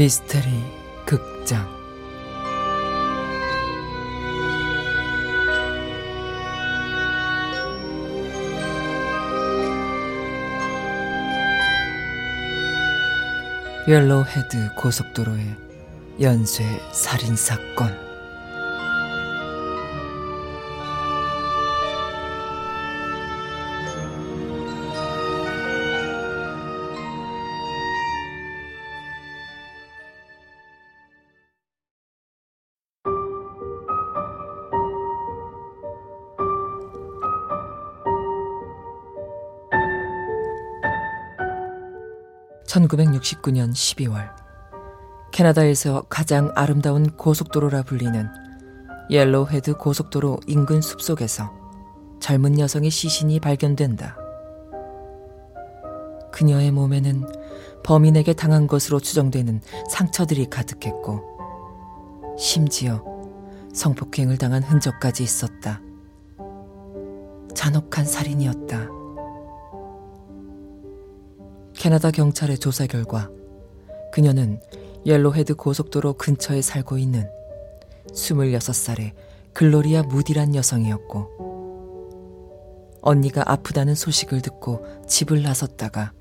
미스테리 극장 옐로우헤드 고속도로의 연쇄 살인 사건. (1969년 12월) 캐나다에서 가장 아름다운 고속도로라 불리는 옐로우헤드 고속도로 인근 숲속에서 젊은 여성의 시신이 발견된다. 그녀의 몸에는 범인에게 당한 것으로 추정되는 상처들이 가득했고, 심지어 성폭행을 당한 흔적까지 있었다. 잔혹한 살인이었다. 캐나다 경찰의 조사 결과 그녀는 옐로헤드 고속도로 근처에 살고 있는 26살의 글로리아 무디란 여성이었고, 언니가 아프다는 소식을 듣고 집을 나섰다가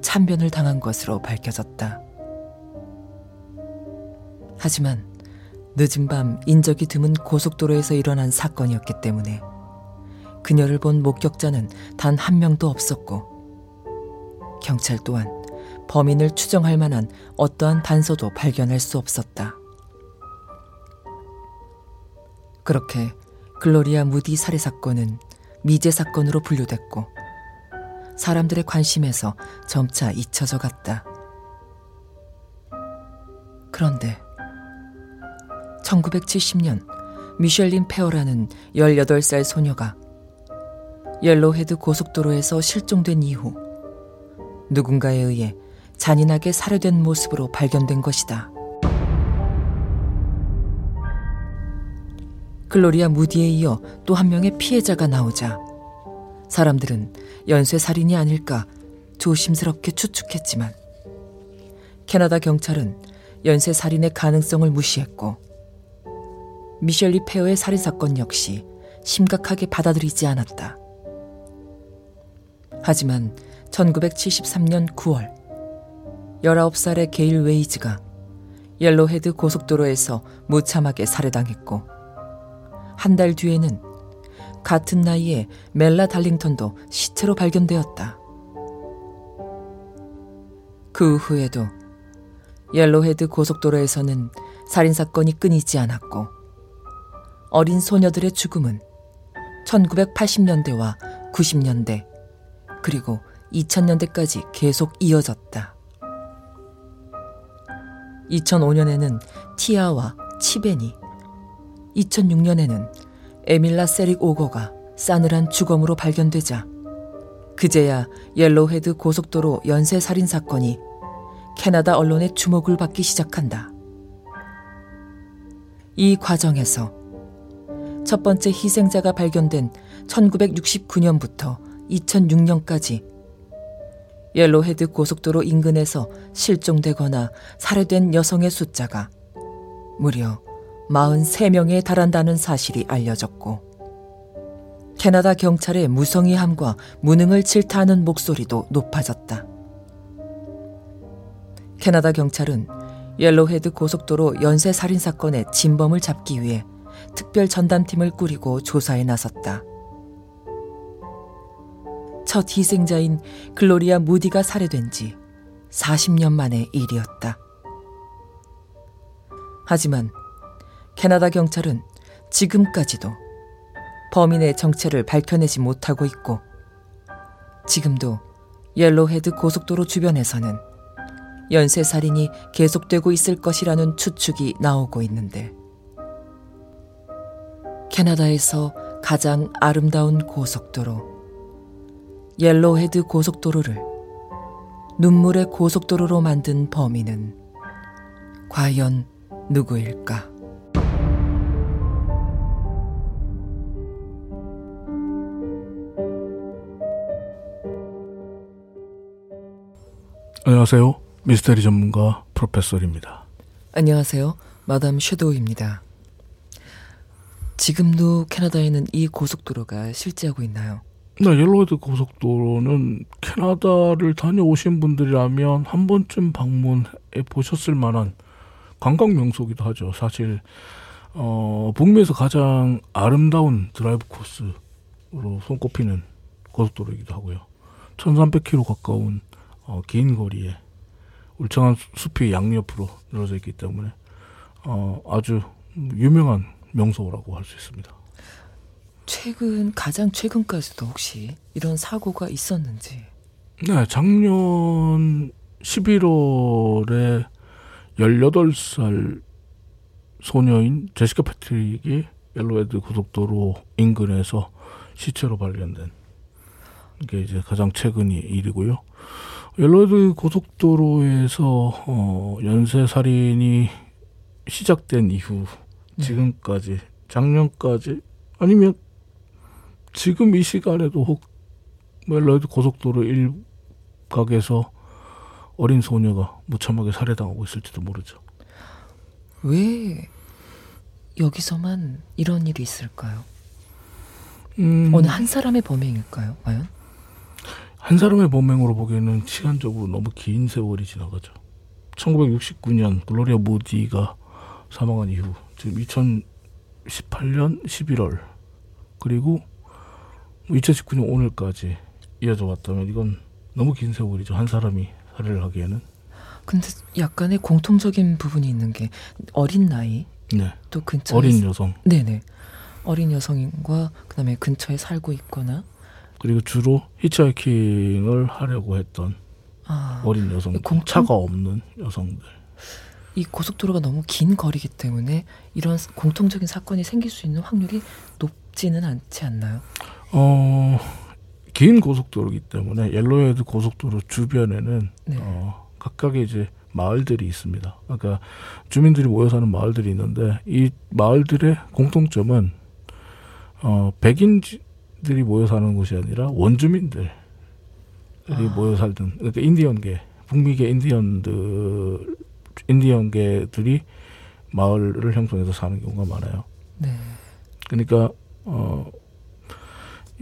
참변을 당한 것으로 밝혀졌다. 하지만 늦은 밤 인적이 드문 고속도로에서 일어난 사건이었기 때문에 그녀를 본 목격자는 단 한 명도 없었고, 경찰 또한 범인을 추정할 만한 어떠한 단서도 발견할 수 없었다. 그렇게 글로리아 무디 살해 사건은 미제 사건으로 분류됐고 사람들의 관심에서 점차 잊혀져 갔다. 그런데 1970년 미셸린 페어라는 18살 소녀가 옐로헤드 고속도로에서 실종된 이후 누군가에 의해 잔인하게 살해된 모습으로 발견된 것이다. 글로리아 무디에 이어 또 한 명의 피해자가 나오자 사람들은 연쇄 살인이 아닐까 조심스럽게 추측했지만 캐나다 경찰은 연쇄 살인의 가능성을 무시했고 미셸린 페어의 살인 사건 역시 심각하게 받아들이지 않았다. 하지만 1973년 9월 19살의 게일 웨이즈가 옐로헤드 고속도로에서 무참하게 살해당했고 한 달 뒤에는 같은 나이의 파멜라 달링턴도 시체로 발견되었다. 그 후에도 옐로헤드 고속도로에서는 살인사건이 끊이지 않았고 어린 소녀들의 죽음은 1980년대와 90년대 그리고 2000년대까지 계속 이어졌다. 2005년에는 티아와 치베니, 2006년에는 에일라 세릭 오거가 싸늘한 주검으로 발견되자 그제야 옐로헤드 고속도로 연쇄 살인 사건이 캐나다 언론의 주목을 받기 시작한다. 이 과정에서 첫 번째 희생자가 발견된 1969년부터 2006년까지 옐로헤드 고속도로 인근에서 실종되거나 살해된 여성의 숫자가 무려 43명에 달한다는 사실이 알려졌고 캐나다 경찰의 무성의함과 무능을 질타하는 목소리도 높아졌다. 캐나다 경찰은 옐로헤드 고속도로 연쇄 살인 사건의 진범을 잡기 위해 특별 전담팀을 꾸리고 조사에 나섰다. 첫 희생자인 글로리아 무디가 살해된 지 40년 만의 일이었다. 하지만 캐나다 경찰은 지금까지도 범인의 정체를 밝혀내지 못하고 있고 지금도 옐로헤드 고속도로 주변에서는 연쇄살인이 계속되고 있을 것이라는 추측이 나오고 있는데 캐나다에서 가장 아름다운 고속도로 옐로헤드 고속도로를 눈물의 고속도로로 만든 범인은 과연 누구일까? 안녕하세요. 미스테리 전문가 프로페서입니다. 안녕하세요. 마담 섀도우입니다. 지금도 캐나다에는 이 고속도로가 실재하고 있나요? 네, 옐로우헤드 고속도로는 캐나다를 다녀오신 분들이라면 한 번쯤 방문해 보셨을 만한 관광 명소기도 하죠. 사실 어, 북미에서 가장 아름다운 드라이브 코스로 손꼽히는 고속도로이기도 하고요. 1300km 가까운 어, 긴 거리에 울창한 숲이 양옆으로 늘어져 있기 때문에 어, 아주 유명한 명소라고 할 수 있습니다. 최근 가장 최근까지도 혹시 이런 사고가 있었는지? 네, 작년 11월에 18살 소녀인 제시카 패트릭이 옐로헤드 고속도로 인근에서 시체로 발견된 게 이제 가장 최근의 일이고요. 옐로헤드 고속도로에서 어, 연쇄 살인이 시작된 이후 지금까지 작년까지 아니면 지금 이 시간에도 혹 멜로드 고속도로 일각에서 어린 소녀가 무참하게 살해당하고 있을지도 모르죠. 왜 여기서만 이런 일이 있을까요? 음, 어느 한 사람의 범행일까요? 과연? 한 사람의 범행으로 보기에는 시간적으로 너무 긴 세월이 지나가죠. 1969년 글로리아 모디가 사망한 이후 지금 2018년 11월 그리고 2019년 오늘까지 이어져 왔다면 이건 너무 긴 세월이죠. 한 사람이 살해를 하기에는. 근데 약간의 공통적인 부분이 있는 게 어린 나이 네. 또 근처에 어린 여성 네네 어린 여성과 그다음에 근처에 살고 있거나 그리고 주로 히치하이킹을 하려고 했던 아, 어린 여성, 공통- 차가 없는 여성들. 이 고속도로가 너무 긴 거리기 때문에 이런 공통적인 사건이 생길 수 있는 확률이 높지는 않지 않나요? 어, 긴 고속도로이기 때문에 옐로헤드 고속도로 주변에는 네. 어, 각각의 이제 마을들이 있습니다. 그러니까 주민들이 모여 사는 마을들이 있는데 이 마을들의 공통점은 어, 백인들이 모여 사는 곳이 아니라 원주민들이 아. 모여 살던 그러니까 인디언계 북미계 인디언들 인디언계들이 마을을 형성해서 사는 경우가 많아요. 네. 그러니까 어,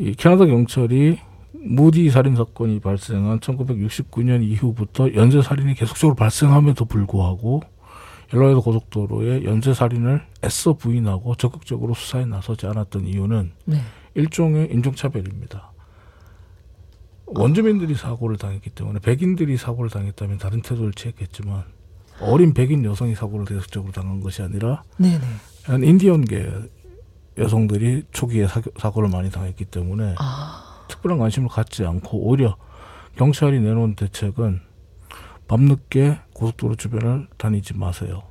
이 캐나다 경찰이 무디 살인 사건이 발생한 1969년 이후부터 연쇄 살인이 계속적으로 발생함에도 불구하고 옐로헤드 고속도로의 연쇄 살인을 애써 부인하고 적극적으로 수사에 나서지 않았던 이유는 네. 일종의 인종차별입니다. 원주민들이 사고를 당했기 때문에 백인들이 사고를 당했다면 다른 태도를 취했겠지만 어린 백인 여성이 사고를 계속적으로 당한 것이 아니라 네네. 한 인디언계 여성들이 초기에 사, 사고 를 많이 당했기 때문에 아, 특별한 관심을 갖지 않고 오히려 경찰이 내놓은 대책은 밤늦게 고속도로 주변을 다니지 마세요.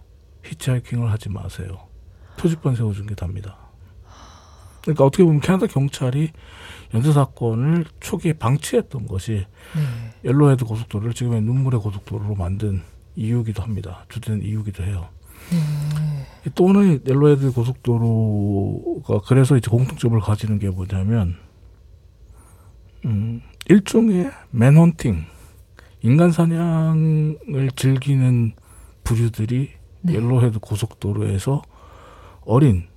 히치하이킹을 하지 마세요. 표지판 세워준 게 답니다. 그러니까 어떻게 보면 캐나다 경찰이 연쇄 사건을 초기에 방치했던 것이 네. 옐로헤드 고속도로를 지금의 눈물의 고속도로로 만든 이유기도 합니다. 주된 이유기도 해요. 네. 또 하나의 옐로헤드 고속도로가 그래서 이제 공통점을 가지는 게 뭐냐면 음, 일종의 manhunting 인간 사냥을 즐기는 부류들이 네. 옐로헤드 고속도로에서 어린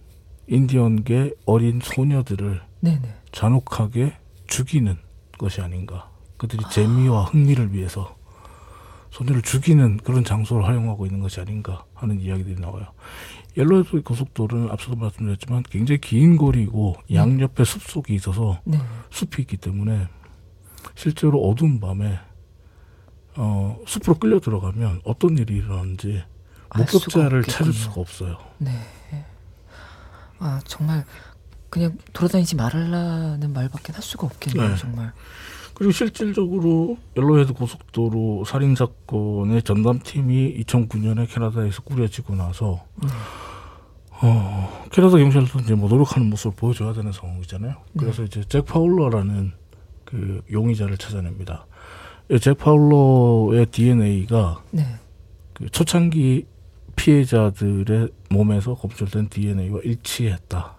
인디언계 어린 소녀들을 네 네. 잔혹하게 죽이는 것이 아닌가. 그들이 재미와 흥미를 위해서 소녀를 죽이는 그런 장소를 활용하고 있는 것이 아닌가 하는 이야기들이 나와요. 옐로우헤드 고속도로는 앞서도 말씀드렸지만 굉장히 긴 거리고 양옆에 숲속이 있어서 네. 숲이 있기 때문에 실제로 어두운 밤에 어, 숲으로 끌려 들어가면 어떤 일이 일어나는지 목격자를 찾을. 수가 없어요. 네. 아 정말 그냥 돌아다니지 말라는 말밖에 할 수가 없겠네요. 네. 정말. 그리고 실질적으로 옐로헤드 고속도로 살인 사건의 전담팀이 2009년에 캐나다에서 꾸려지고 나서 네. 어, 캐나다 경찰도 이제 뭐 노력하는 모습을 보여줘야 되는 상황이잖아요. 그래서 이제 잭 파울러라는 그 용의자를 찾아냅니다. 이 잭 파울러의 DNA가 네. 그 초창기 피해자들의 몸에서 검출된 DNA와 일치했다.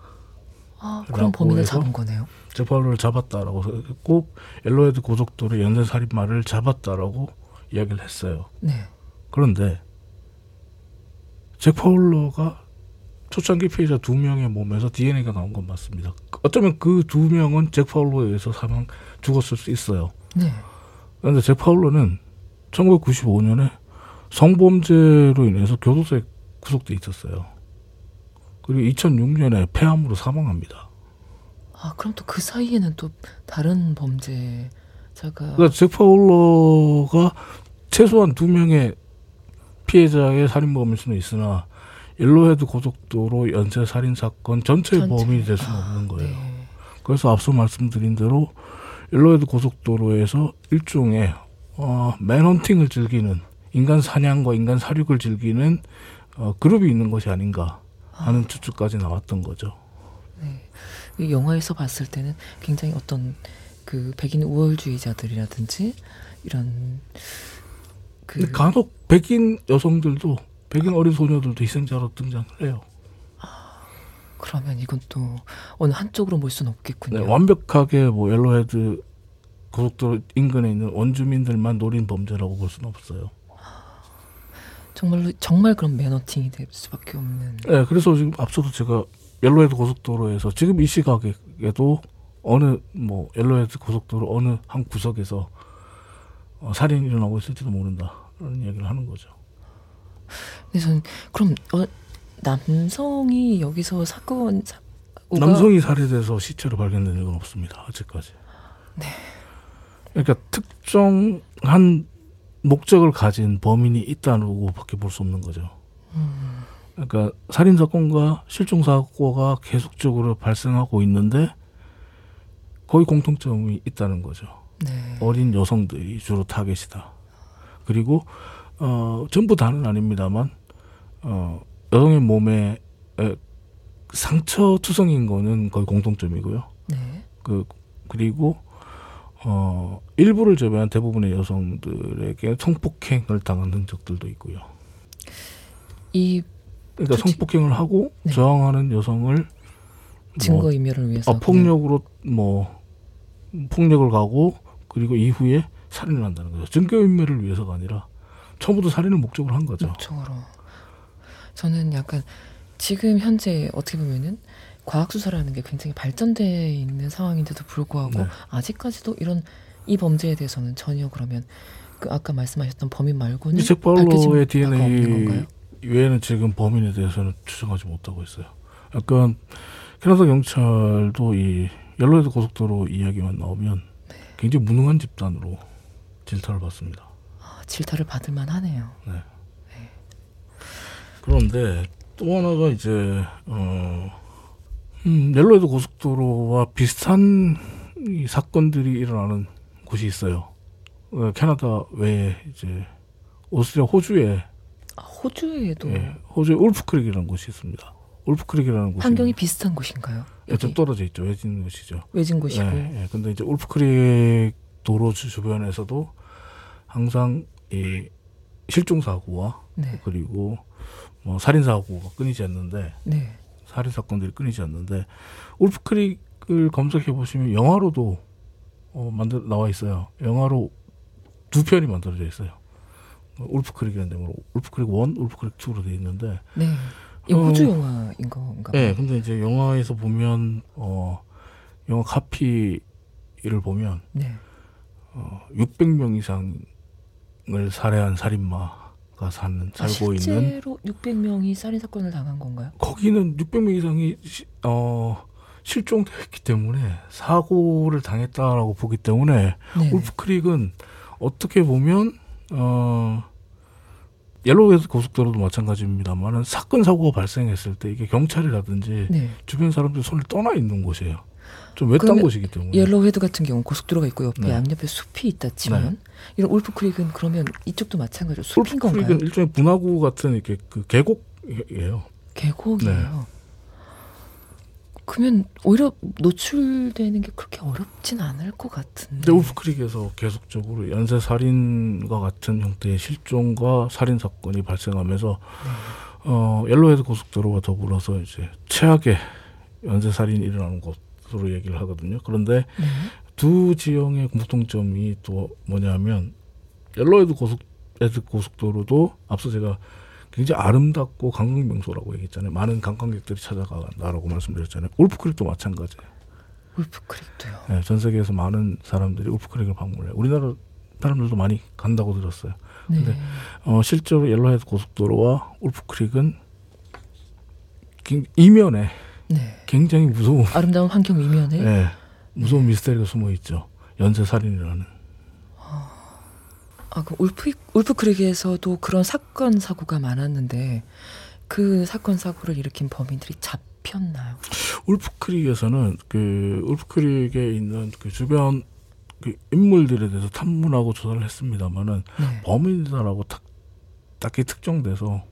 아 그럼 범인을? 잡은 거네요. 잭 파울러를 잡았다라고 했고 옐로헤드 고속도로 연쇄 살인마를 잡았다라고 이야기를 했어요. 네. 그런데 잭 파울러가 초창기 피해자 두 명의 몸에서 DNA가 나온 건 맞습니다. 어쩌면 그 두 명은 잭 파울러에 의해서 사망 죽었을 수 있어요. 네. 그런데 잭 파울러는 1995년에 성범죄로 인해서 교도소에 구속돼 있었어요. 그리고 2006년에 폐암으로 사망합니다. 아, 그럼 또 그 사이에는 또 다른 범죄자가 그러니까 잭 파울러가 최소한 두 명의 피해자의 살인범일 수는 있으나 옐로헤드 고속도로 연쇄 살인 사건 전체의 전체. 범인이 될 수는 아, 없는 거예요. 네. 그래서 앞서 말씀드린 대로 옐로헤드 고속도로에서 일종의 어, manhunting을 즐기는 인간 사냥과 인간 사육을 즐기는 어, 그룹이 있는 것이 아닌가 하는 추측까지 나왔던 거죠. 이 영화에서 봤을 때는 굉장히 어떤 그 백인 우월주의자들이라든지 이런 그 간혹 백인 여성들도 백인 어린 소녀들도 희생자로 등장을 해요. 그러면 이건 또 어느 한쪽으로 볼 수는 없겠군요. 네, 완벽하게 뭐 옐로헤드 고속도로 인근에 있는 원주민들만 노린 범죄라고 볼 수는 없어요. 정말로 정말 그런 manhunting이 될 수밖에 없는. 네, 그래서 지금 앞서도 제가 옐로헤드 고속도로에서 지금 이 시각에도 어느 뭐 옐로헤드 고속도로 어느 한 구석에서 어, 살인이 일어나고 있을지도 모른다. 그런 얘기를 하는 거죠. 근데 저는 그럼 어, 남성이 여기서 사건 사고가 남성이 살해돼서 시체로 발견된 적은 없습니다. 아직까지. 네. 그러니까 특정한 목적을 가진 범인이 있다고밖에 볼 수 없는 거죠. 음, 그러니까 살인 사건과 실종 사고가 계속적으로 발생하고 있는데 거의 공통점이 있다는 거죠. 네. 어린 여성들이 주로 타겟이다. 그리고 어 전부 다는 아닙니다만 어 여성의 몸에 에, 상처 투성인 거는 거의 공통점이고요. 네. 그 그리고 어 일부를 제외한 대부분의 여성들에게 성폭행을 당한 흔적들도 있고요. 이 그러니까 그치. 성폭행을 하고 네. 저항하는 여성을 증거 뭐, 인멸을 위해서 아, 폭력으로 뭐 폭력을 가고 그리고 이후에 살인을 한다는 거죠. 증거 인멸을 위해서가 아니라 처음부터 살인을 목적으로 한 거죠. 목적으로. 저는 약간 지금 현재 어떻게 보면은 과학 수사라는 게 굉장히 발전돼 있는 상황인데도 불구하고 네. 아직까지도 이런 이 범죄에 대해서는 전혀 그러면 그 아까 말씀하셨던 범인 말고는 이잭 밝혀진 파울러의 바가 없는 DNA? 외에는 지금 범인에 대해서는 추정하지 못하고 있어요. 약간 캐나다 경찰도 이 옐로헤드 고속도로 이야기만 나오면 네. 굉장히 무능한 집단으로 질타를 받습니다. 아, 질타를 받을 만하네요. 그런데 또 하나가 이제 어 음, 옐로헤드 고속도로와 비슷한 이 사건들이 일어나는 곳이 있어요. 어, 캐나다 외에 이제 오스트레일리아 호주에 아, 호주에도 예, 호주에 울프크릭이라는 곳이 있습니다. 울프크릭이라는 곳이 환경이 비슷한 곳인가요? 예, 좀 떨어져 있죠. 외진 곳이죠. 외진 곳이고 예, 예. 근데 이제 울프크릭 도로 주- 주변에서도 항상 이 실종 사고와 네, 그리고 뭐 살인 사고가 끊이지 않는데 네, 살인 사건들이 끊이지 않는데 울프크릭을 검색해 보시면 영화로도 어, 만들 나와 있어요. 영화로 두 편이 만들어져 있어요. 어, 울프크릭이라는 데로 울프크릭 1, 울프크릭 2로 돼 있는데 네. 이 어, 호주 영화인 건가? 예, 봐요. 근데 이제 영화에서 보면 어 영화 카피를 보면 네. 어 600명 이상을 살해한 살인마 가 사는 아, 살고 있는 실제로 600명이 살인 사건을 당한 건가요? 거기는 600명 이상이 시- 어 실종됐기 때문에 사고를 당했다라고 보기 때문에 네. 울프크릭은 어떻게 보면 어 옐로우헤드 고속도로도 마찬가지입니다만은 사건 사고가 발생했을 때 이게 경찰이라든지 네. 주변 사람들 손을 떠나 있는 곳이에요. 좀 외딴 곳이기 때문에. 옐로우헤드 같은 경우 고속도로가 있고 옆에 네. 양옆에 숲이 있다 치면 이런 울프크릭은 그러면 이쪽도 마찬가지로 숲인 울프크릭은 건가요? 일종의 분화구 같은 이렇게 그 계곡이에요. 계곡이에요. 네. 그러면 오히려 노출되는 게 그렇게 어렵진 않을 것 같은데. 근데 울프크릭에서 계속적으로 연쇄 살인과 같은 형태의 실종과 살인 사건이 발생하면서 어 옐로헤드 고속도로와 더불어서 이제 최악의 연쇄 살인이 일어나는 곳으 로 얘기를 하거든요. 그런데 네. 두 지형의 공통점이 또 뭐냐면 옐로헤드 고속 옐로헤드 고속도로도 앞서 제가 굉장히 아름답고 관광 명소라고 얘기했잖아요. 많은 관광객들이 찾아간다라고 말씀드렸잖아요. 울프크릭도 마찬가지예요. 울프크릭도요. 네, 전 세계에서 많은 사람들이 울프크릭을 방문해요. 우리나라 사람들도 많이 간다고 들었어요. 네. 근데 어, 실제로 옐로헤드 고속도로와 울프크릭은 이면에 네. 굉장히 무서운 아름다운 환경 이면에 네, 무서운 미스테리가 숨어 있죠. 연쇄 살인이라는. 아, 그 울프 울프 크릭에서도 그런 사건 사고가 많았는데 그 사건 사고를 일으킨 범인들이 잡혔나요? 울프 크릭에서는 그 울프 크릭에 있는 그 주변 그 인물들에 대해서 탐문하고 조사를 했습니다만은 네. 범인이다라고 딱, 딱히 특정돼서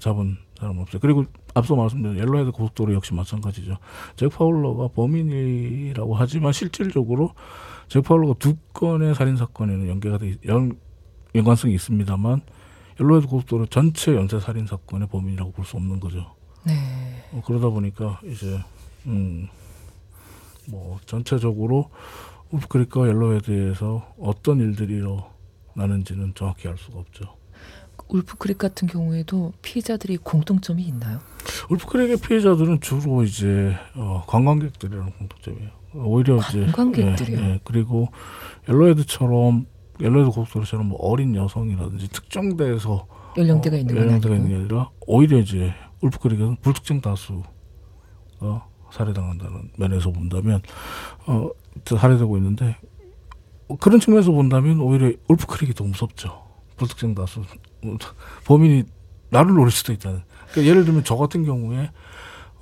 잡은 사람 없어요. 그리고 앞서 말씀드린 옐로헤드 고속도로 역시 마찬가지죠. 잭 파울러가 범인이라고 하지만 실질적으로 잭 파울러가 두 건의 살인 사건에는 연계가 돼 연, 연관성이 있습니다만 옐로헤드 고속도로 전체 연쇄 살인 사건의 범인이라고 볼 수 없는 거죠. 네. 어, 그러다 보니까 이제 음, 뭐 전체적으로 울프크릭과 옐로헤드에서 어떤 일들이 일어나는지는 정확히 알 수가 없죠. 울프크릭 같은 경우에도 피해자들이 공통점이 있나요? 울프크릭의 피해자들은 주로 이제 어, 관광객들이라는 공통점이에요. 오히려 이제 관광객들이요? 예, 예. 그리고 옐로헤드처럼 옐로헤드 고속도로처럼 뭐 어린 여성이라든지 특정대에서 연령대가 어, 있는 건 연령대가. 있는 게 아니라 오히려 이제 울프크릭은 불특정 다수가 살해당한다는 면에서 본다면 어 살해되고 있는데 어, 그런 측면에서 본다면 오히려 울프크릭이 더 무섭죠. 불특정 다수 어, 범인이 나를 노릴 수도 있다는. 그러니까 예를 들면 저 같은 경우에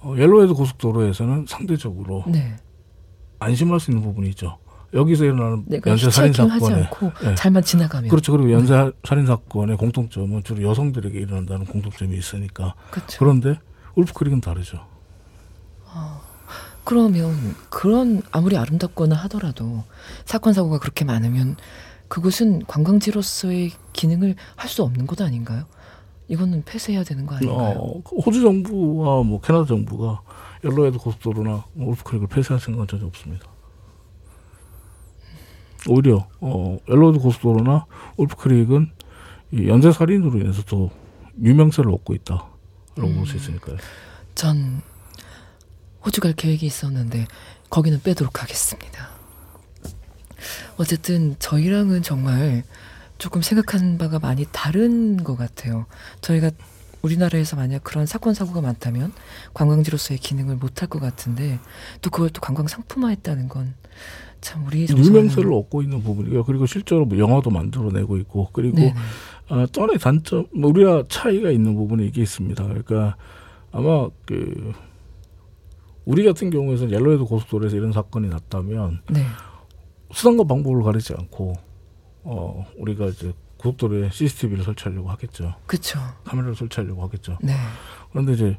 어, 옐로헤드 고속도로에서는 상대적으로 네. 안심할 수 있는 부분이 있죠. 여기서 일어나는 내가 연쇄 살인 사건에 예. 잘만 지나가면 그렇죠. 그리고 연쇄 살인 사건의 공통점은 주로 여성들에게 일어난다는 공통점이 있으니까 그렇죠. 그런데 울프크릭은 다르죠. 그러면 그런 아무리 아름답거나 하더라도 사건 사고가 그렇게 많으면 그곳은 관광지로서의 기능을 할 수 없는 것 아닌가요? 이거는 폐쇄해야 되는 거 아닌가요? 어, 호주 정부와 뭐 캐나다 정부가 옐로헤드 고속도로나 뭐 울프크릭을 폐쇄할 생각은 전혀 없습니다. 오히려 어, 옐로헤드 고속도로나 울프크릭은 이 연쇄 살인으로 인해서 더 유명세를 얻고 있다라고 볼수 있으니까요. 전 호주 갈 계획이 있었는데 거기는 빼도록 하겠습니다. 어쨌든 저희랑은 정말 조금 생각하는 바가 많이 다른 것 같아요. 저희가 우리나라에서 만약 그런 사건 사고가 많다면 관광지로서의 기능을 못할 것 같은데 또 그걸 또 관광 상품화했다는 건 참 우리 유명세를 얻고 있는 부분이고요. 그리고 실제로 뭐 영화도 만들어내고 있고 그리고 네네. 아, 또 하나의 단점, 뭐 우리와 차이가 있는 부분이 이게 있습니다. 그러니까 아마 그 우리 같은 경우에서 옐로헤드 고속도로에서 이런 사건이 났다면 네. 수단과 방법을 가리지 않고 어 우리가 이제 고속도로에 CCTV를 설치하려고 하겠죠. 그렇죠. 카메라를 설치하려고 하겠죠. 네. 그런데 이제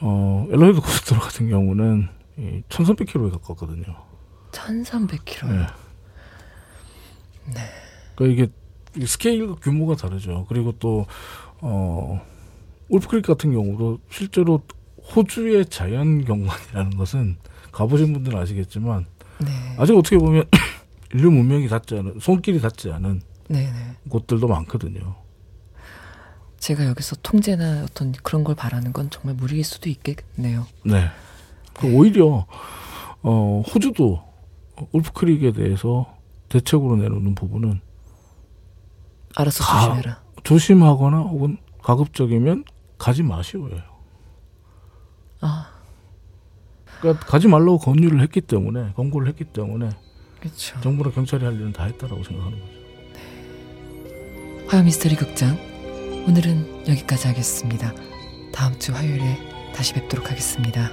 어 옐로헤드 고속도로 같은 경우는 이 1,300km에 가깝거든요. 1300km. 네. 그러니까 이게 이 스케일 규모가 다르죠. 그리고 또 어, 울프크릭 같은 경우도 실제로 호주의 자연 경관이라는 것은 가보신 분들은 아시겠지만 네. 아직 어떻게 보면 인류 문명이 닿지 않은 손길이 닿지 않은 네, 네. 곳들도 많거든요. 제가 여기서 통제나 어떤 그런 걸 바라는 건 정말 무리일 수도 있겠네요. 네. 그 오히려 어, 호주도 울프크릭에 대해서 대책으로 내놓는 부분은 알아서 가- 조심해라. 조심하거나 혹은 가급적이면 가지 마시오예요. 아, 그러니까 가지 말라고 권유를 했기 때문에 권고를 했기 때문에 그렇죠. 정부나 경찰이 할 일은 다 했다라고 생각하는 거죠. 화요 미스터리 극장 오늘은 여기까지 하겠습니다. 다음 주 화요일에 다시 뵙도록 하겠습니다.